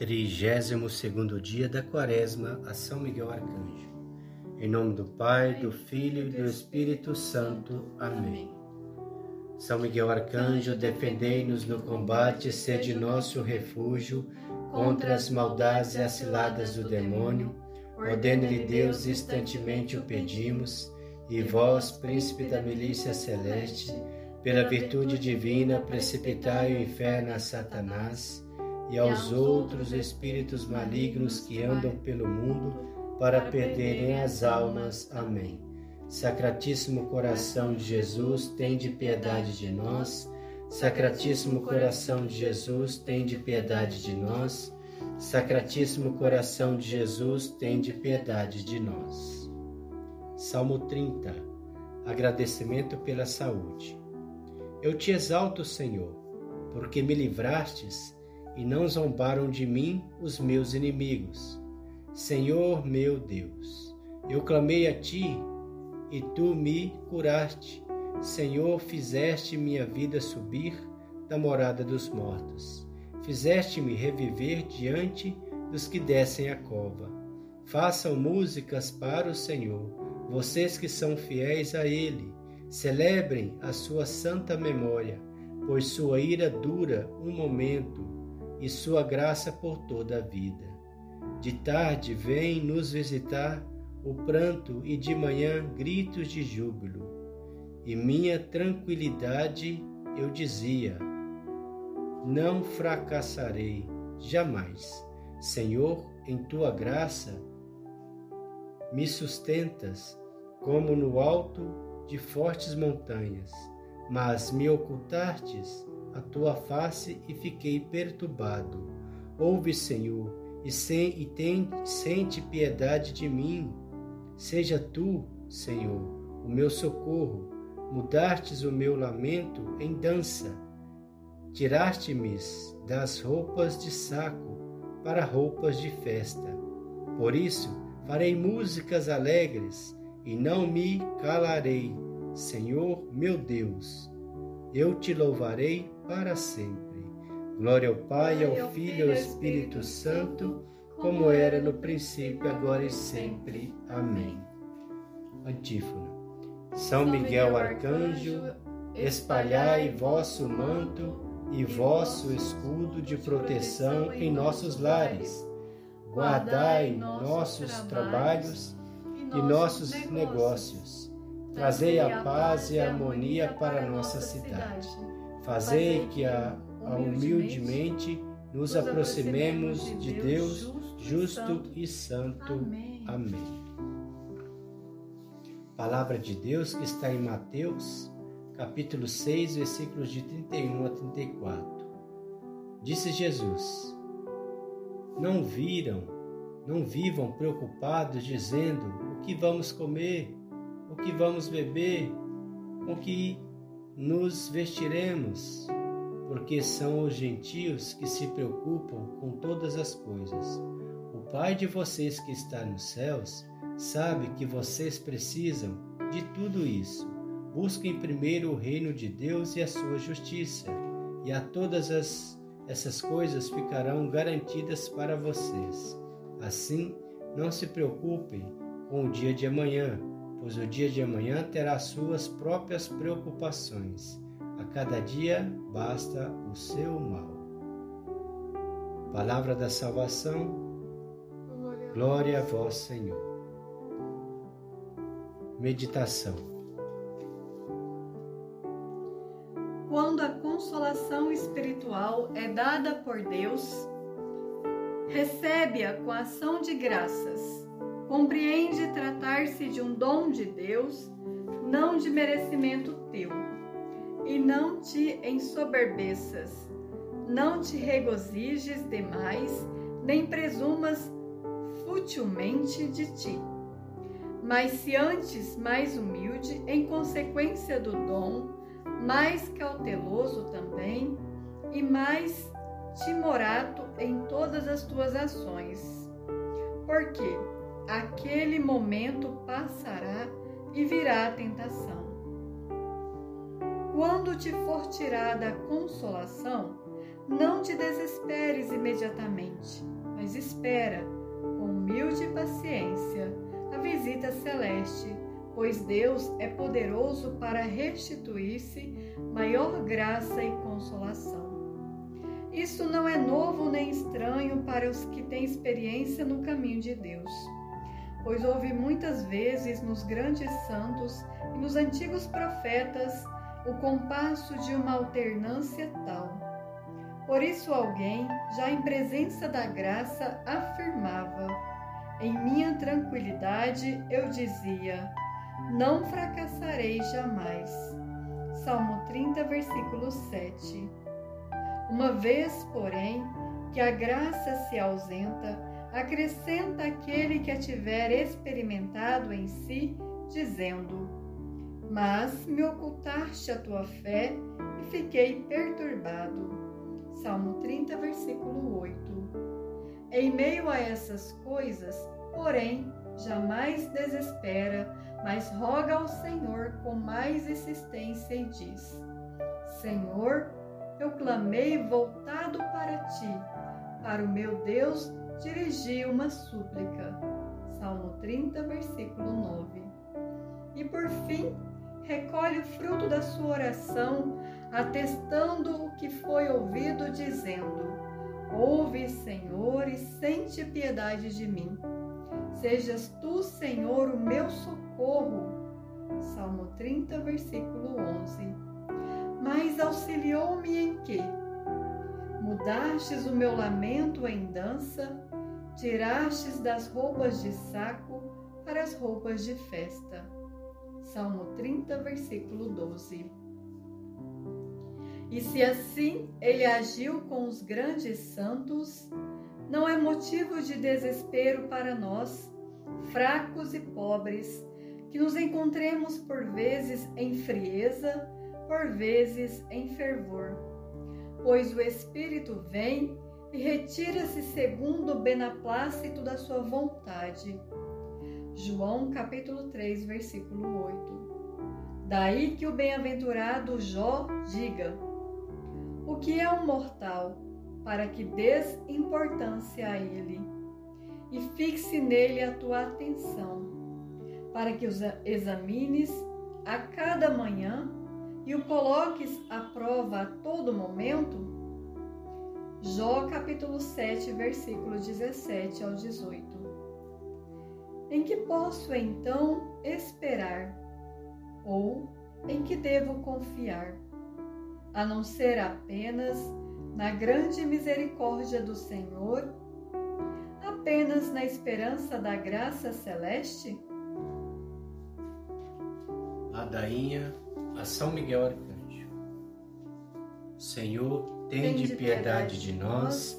Trigésimo segundo dia da quaresma a São Miguel Arcanjo. Em nome do Pai, do Filho e do Espírito Santo. Amém. São Miguel Arcanjo, defendei-nos no combate, sede nosso refúgio contra as maldades e as ciladas do demônio. Ordene-lhe Deus, instantemente o pedimos, e vós, príncipe da milícia celeste, pela virtude divina, precipitai o inferno a Satanás e aos outros espíritos malignos que andam pelo mundo para perderem as almas. Amém. Sacratíssimo coração de Jesus, tende piedade de nós. Sacratíssimo coração de Jesus, tende piedade de nós. Sacratíssimo coração de Jesus, tende piedade de nós. Salmo 30. Agradecimento pela saúde. Eu te exalto, Senhor, porque me livrastes e não zombaram de mim os meus inimigos. Senhor meu Deus, eu clamei a ti e tu me curaste. Senhor, fizeste minha vida subir da morada dos mortos. Fizeste-me reviver diante dos que descem a cova. Façam músicas para o Senhor, vocês que são fiéis a Ele. Celebrem a sua santa memória, pois sua ira dura um momento e sua graça por toda a vida. De tarde vem nos visitar o pranto e de manhã gritos de júbilo. E minha tranquilidade eu dizia: Não fracassarei jamais. Senhor, em tua graça me sustentas como no alto de fortes montanhas, mas me ocultastes a tua face e fiquei perturbado. Ouve, Senhor, e, sem, e tem, sente piedade de mim. Seja tu, Senhor, o meu socorro. Mudastes o meu lamento em dança. Tiraste-me das roupas de saco para roupas de festa. Por isso, farei músicas alegres e não me calarei. Senhor, meu Deus, eu te louvarei para sempre. Glória ao Pai, ao Filho e ao Espírito Santo, como era no princípio, agora e sempre. Amém. Antífona. São Miguel Arcanjo, espalhai vosso manto e vosso escudo de proteção em nossos lares. Guardai nossos trabalhos e nossos negócios. Trazei a paz e a harmonia para nossa cidade Fazei que a, a humildemente nos aproximemos de Deus justo e santo. Amém. Palavra de Deus que está em Mateus, capítulo 6, versículos de 31 a 34. Disse Jesus: Não viram, não vivam preocupados dizendo o que vamos comer, o que vamos beber, o que nos vestiremos, porque são os gentios que se preocupam com todas as coisas. O Pai de vocês que está nos céus sabe que vocês precisam de tudo isso. Busquem primeiro o reino de Deus e a sua justiça, e a todas as, essas coisas ficarão garantidas para vocês. Assim, não se preocupem com o dia de amanhã pois o dia de amanhã terá suas próprias preocupações. A cada dia basta o seu mal. Palavra da salvação. Glória a vós, Senhor. Meditação. Quando a consolação espiritual é dada por Deus, recebe-a com ação de graças Compreende tratar-se de um dom de Deus, não de merecimento teu. E não te ensoberbeças, não te regozijes demais, nem presumas futilmente de ti. Mas se antes mais humilde, em consequência do dom, mais cauteloso também, e mais timorato em todas as tuas ações. Por quê? Aquele momento passará e virá a tentação. Quando te for tirada a consolação, Não te desesperes imediatamente, mas espera, com humilde paciência, a visita celeste, pois Deus é poderoso para restituir-se maior graça e consolação. Isso não é novo nem estranho para os que têm experiência no caminho de Deus, pois houve muitas vezes nos grandes santos e nos antigos profetas o compasso de uma alternância tal. Por isso, alguém, já em presença da graça, afirmava: Em minha tranquilidade eu dizia: Não fracassarei jamais. Salmo 30, versículo 7. Uma vez, porém, que a graça se ausenta, acrescenta aquele que a tiver experimentado em si, dizendo: Mas me ocultaste a tua fé e fiquei perturbado. Salmo 30, versículo 8. Em meio a essas coisas, porém, jamais desespera, mas roga ao Senhor com mais insistência e diz: Senhor, eu clamei voltado para ti. Para o meu Deus dirigi uma súplica. Salmo 30, versículo 9. E por fim, recolhe o fruto da sua oração, atestando o que foi ouvido, dizendo: Ouve, Senhor, e sente piedade de mim. Sejas tu, Senhor, o meu socorro. Salmo 30, versículo 11 mas auxiliou-me em quê? Mudastes o meu lamento em dança, tirastes das roupas de saco para as roupas de festa. Salmo 30, versículo 12. E se assim ele agiu com os grandes santos, não é motivo de desespero para nós, fracos e pobres, que nos encontremos por vezes em frieza, por vezes em fervor. Pois o Espírito vem e retira-se segundo o benaplácito da sua vontade. João capítulo 3, versículo 8. Daí que o bem-aventurado Jó diga: O que é um mortal, para que des importância a ele, e fixe nele a tua atenção, para que os examines a cada manhã e o coloques à prova a todo momento? Jó capítulo 7, versículo 17 ao 18. Em que posso então esperar? Ou em que devo confiar? A não ser apenas na grande misericórdia do Senhor? Apenas na esperança da graça celeste? Ladainha a São Miguel Arcanjo. Senhor, tende piedade de nós.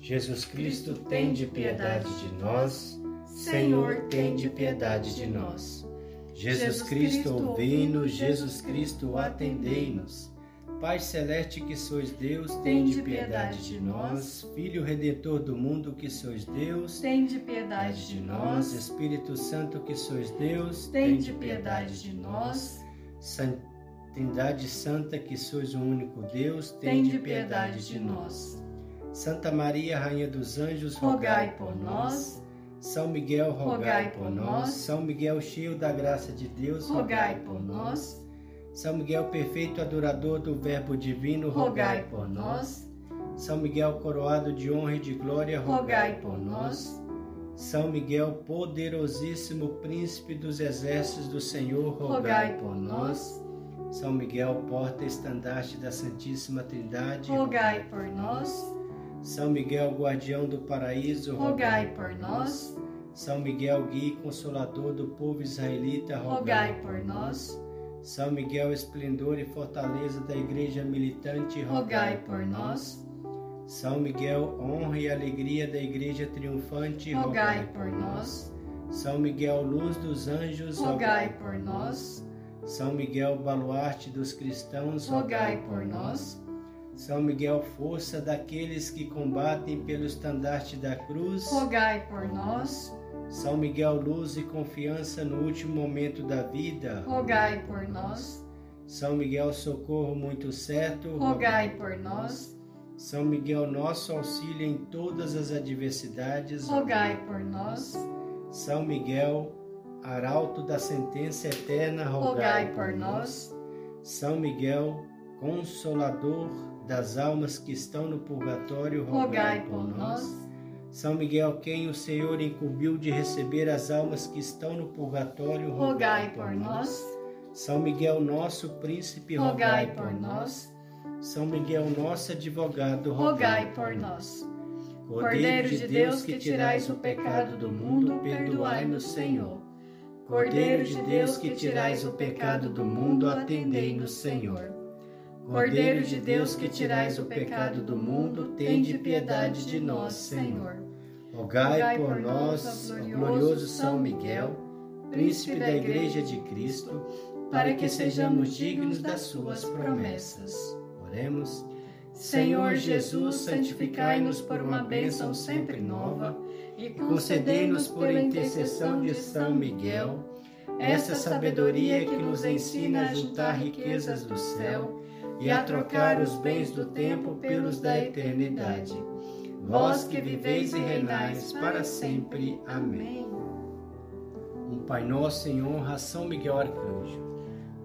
Jesus Cristo, tende piedade de nós. Senhor, tende piedade de nós. Jesus Cristo, ouvi-nos. Jesus Cristo, atendei-nos. Pai celeste que sois Deus, tende piedade de nós. Filho redentor do mundo que sois Deus, tende piedade de nós. Espírito Santo que sois Deus, tende piedade de nós. Trindade Santa, que sois o único Deus, tende piedade de nós. Santa Maria, Rainha dos Anjos, rogai por nós. São Miguel, rogai por nós. São Miguel, cheio da graça de Deus, rogai por nós. São Miguel, perfeito adorador do Verbo Divino, rogai por nós. São Miguel, coroado de honra e de glória, rogai por nós. São Miguel, poderosíssimo príncipe dos exércitos do Senhor, rogai por nós. São Miguel, porta estandarte da Santíssima Trindade, rogai por nós. São Miguel, guardião do paraíso, rogai por nós. São Miguel, guia e consolador do povo israelita, rogai por nós. São Miguel, esplendor e fortaleza da igreja militante, rogai por nós. São Miguel, honra e alegria da Igreja triunfante, rogai, por nós. São Miguel, luz dos anjos, rogai, por nós. São Miguel, baluarte dos cristãos, rogai, por nós. São Miguel, força daqueles que combatem pelo estandarte da cruz, rogai por nós. São Miguel, luz e confiança no último momento da vida, rogai por nós. São Miguel, socorro muito certo, rogai por nós. São Miguel, nosso auxílio em todas as adversidades, rogai por nós. São Miguel, arauto da sentença eterna, rogai, rogai por nós. São Miguel, consolador das almas que estão no purgatório, rogai, rogai por, nós. São Miguel, quem o Senhor incumbiu de receber as almas que estão no purgatório, rogai, por nós. São Miguel, nosso príncipe, rogai, rogai por nós. São Miguel, nosso advogado, rogai por nós. Cordeiro de Deus, que tirais o pecado do mundo, perdoai-nos, Senhor. Cordeiro de Deus, que tirais o pecado do mundo, atendei-nos, Senhor. Cordeiro de Deus, que tirais o pecado do mundo, tende piedade de nós, Senhor. Rogai por nós, glorioso São Miguel, príncipe da Igreja de Cristo, para que sejamos dignos das suas promessas. Oremos. Senhor Jesus, santificai-nos por uma bênção sempre nova e concedei-nos por intercessão de São Miguel essa sabedoria que nos ensina a juntar riquezas do céu e a trocar os bens do tempo pelos da eternidade. Vós que viveis e reinais para sempre. Amém. Um Pai Nosso em honra a São Miguel Arcanjo.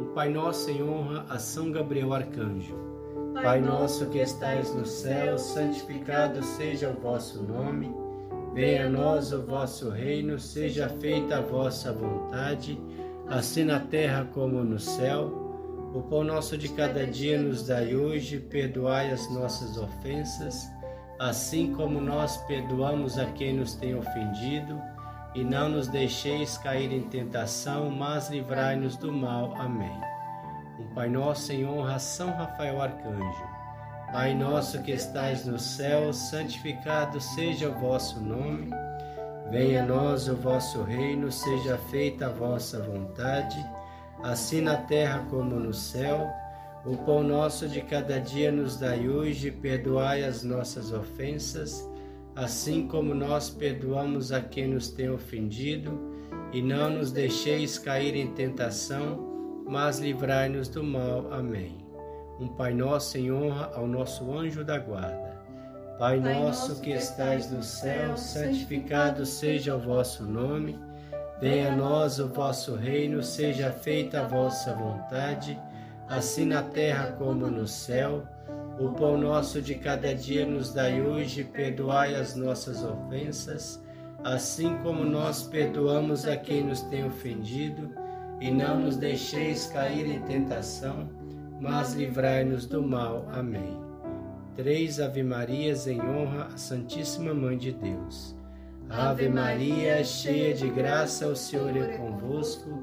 O Pai Nosso em honra a São Gabriel Arcanjo. Pai nosso que estais no céu, santificado seja o vosso nome. Venha a nós o vosso reino, seja feita a vossa vontade, assim na terra como no céu. O pão nosso de cada dia nos dai hoje, perdoai as nossas ofensas, assim como nós perdoamos a quem nos tem ofendido e não nos deixeis cair em tentação, mas livrai-nos do mal. Amém. Um Pai Nosso em honra a São Rafael Arcanjo. Pai nosso que estais no céu, santificado seja o vosso nome. Venha a nós o vosso reino, seja feita a vossa vontade, assim na terra como no céu. O pão nosso de cada dia nos dai hoje, perdoai as nossas ofensas, assim como nós perdoamos a quem nos tem ofendido, e não nos deixeis cair em tentação, mas livrai-nos do mal. Amém. Um Pai Nosso em honra ao nosso anjo da guarda. Pai nosso que estais no céu, santificado seja o vosso nome. Venha a nós o vosso reino, seja feita a vossa vontade, assim na terra como no céu. O pão nosso de cada dia nos dai hoje, perdoai as nossas ofensas, assim como nós perdoamos a quem nos tem ofendido, e não nos deixeis cair em tentação, mas livrai-nos do mal. Amém. Três Ave Marias em honra à Santíssima Mãe de Deus. Ave Maria, cheia de graça, o Senhor é convosco.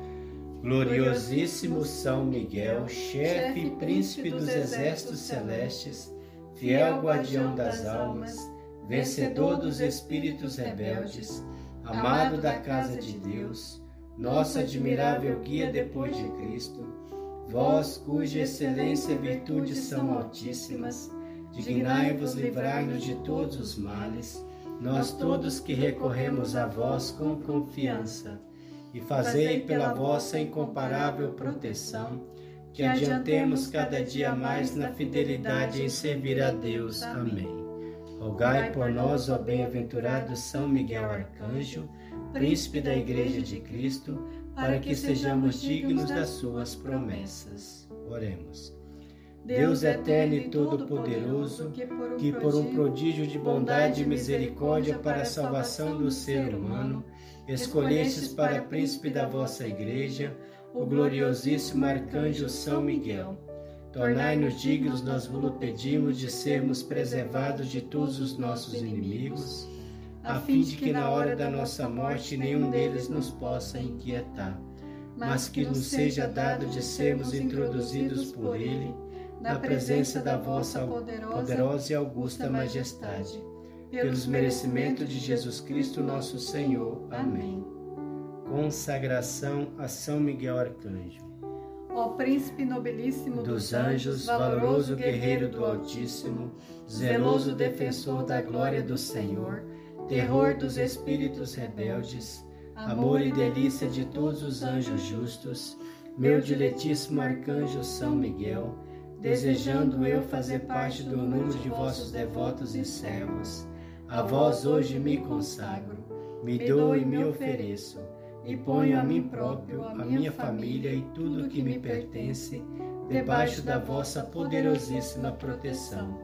Gloriosíssimo São Miguel, chefe e príncipe dos exércitos celestes, fiel guardião das almas, vencedor dos espíritos rebeldes, amado da casa de Deus, nossa admirável guia depois de Cristo, vós cuja excelência e virtude são altíssimas, dignai-vos livrar-nos de todos os males, nós todos que recorremos a vós com confiança, e fazei pela vossa incomparável proteção que adiantemos cada dia mais na fidelidade em servir a Deus. Amém. Rogai por nós, ó bem-aventurado São Miguel Arcanjo, príncipe da Igreja de Cristo, para que sejamos dignos das suas promessas. Oremos. Deus eterno e todo-poderoso, que por um prodígio de bondade e misericórdia para a salvação do ser humano, escolhestes para príncipe da vossa Igreja o gloriosíssimo arcanjo São Miguel. Tornai-nos dignos, nós vos pedimos, de sermos preservados de todos os nossos inimigos, a fim de que na hora da nossa morte nenhum deles nos possa inquietar, mas que nos seja dado de sermos introduzidos por ele na presença da vossa poderosa e augusta majestade, pelos merecimentos de Jesus Cristo, nosso Senhor. Amém. Consagração a São Miguel Arcanjo. Ó príncipe nobilíssimo dos anjos, valoroso guerreiro do Altíssimo, zeloso defensor da glória do Senhor, terror dos espíritos rebeldes, amor e delícia de todos os anjos justos, meu diletíssimo arcanjo São Miguel, desejando eu fazer parte do número de vossos devotos e servos, a vós hoje me consagro, me dou e me ofereço, e ponho a mim próprio, a minha família e tudo que me pertence debaixo da vossa poderosíssima proteção.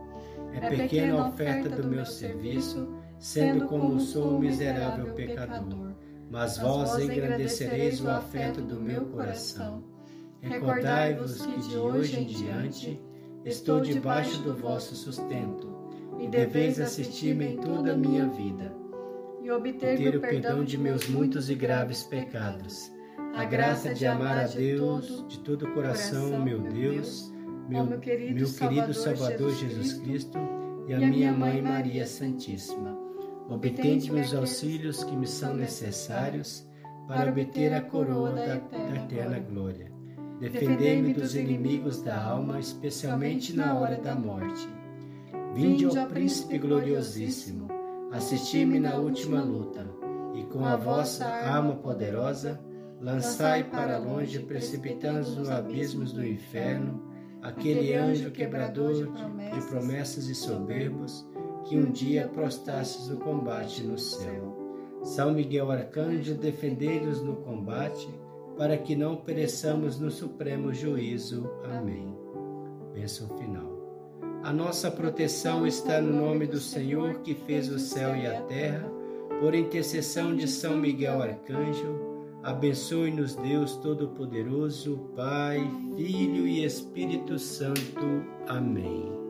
É pequena a oferta do meu serviço, sendo como sou um miserável pecador, mas vós engrandecereis o afeto do meu coração. Recordai-vos que de hoje em diante estou debaixo do vosso sustento e deveis assistir-me em toda a minha vida. e obter o perdão de meus muitos e graves pecados, a graça de amar a Deus de todo o coração, meu Deus, meu, meu querido Salvador Jesus Cristo e a minha Mãe Maria Santíssima. Obtende-me os auxílios que me são necessários para obter a coroa da, da eterna glória. Defendei-me dos inimigos da alma, especialmente na hora da morte. Vinde, ó Príncipe gloriosíssimo, assisti-me na última luta, e com a vossa arma poderosa, lançai para longe, precipitando nos abismos do inferno, aquele anjo quebrador de promessas e soberbos, que um dia prostastes no combate no céu. São Miguel Arcanjo, defendei-nos no combate, para que não pereçamos no supremo juízo. Amém. Bênção final. A nossa proteção está no nome do Senhor que fez o céu e a terra, por intercessão de São Miguel Arcanjo. Abençoe-nos, Deus Todo-Poderoso, Pai, Filho e Espírito Santo. Amém.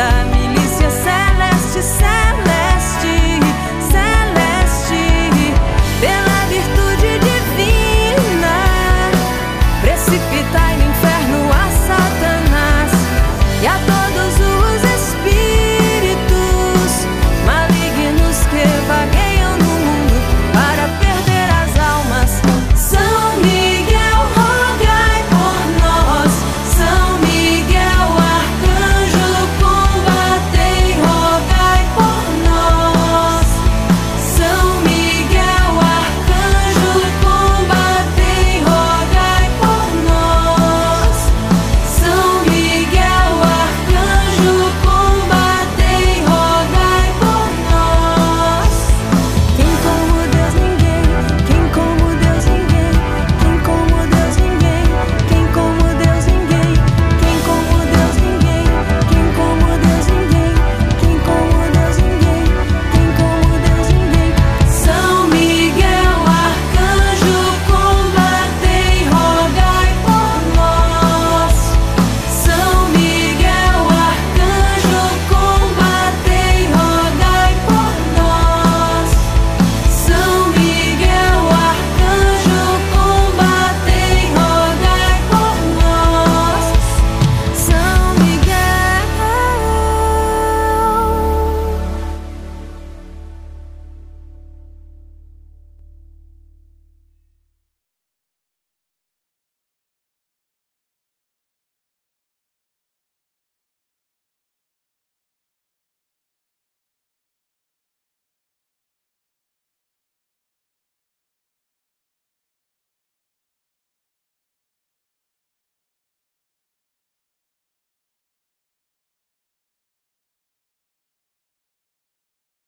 da minha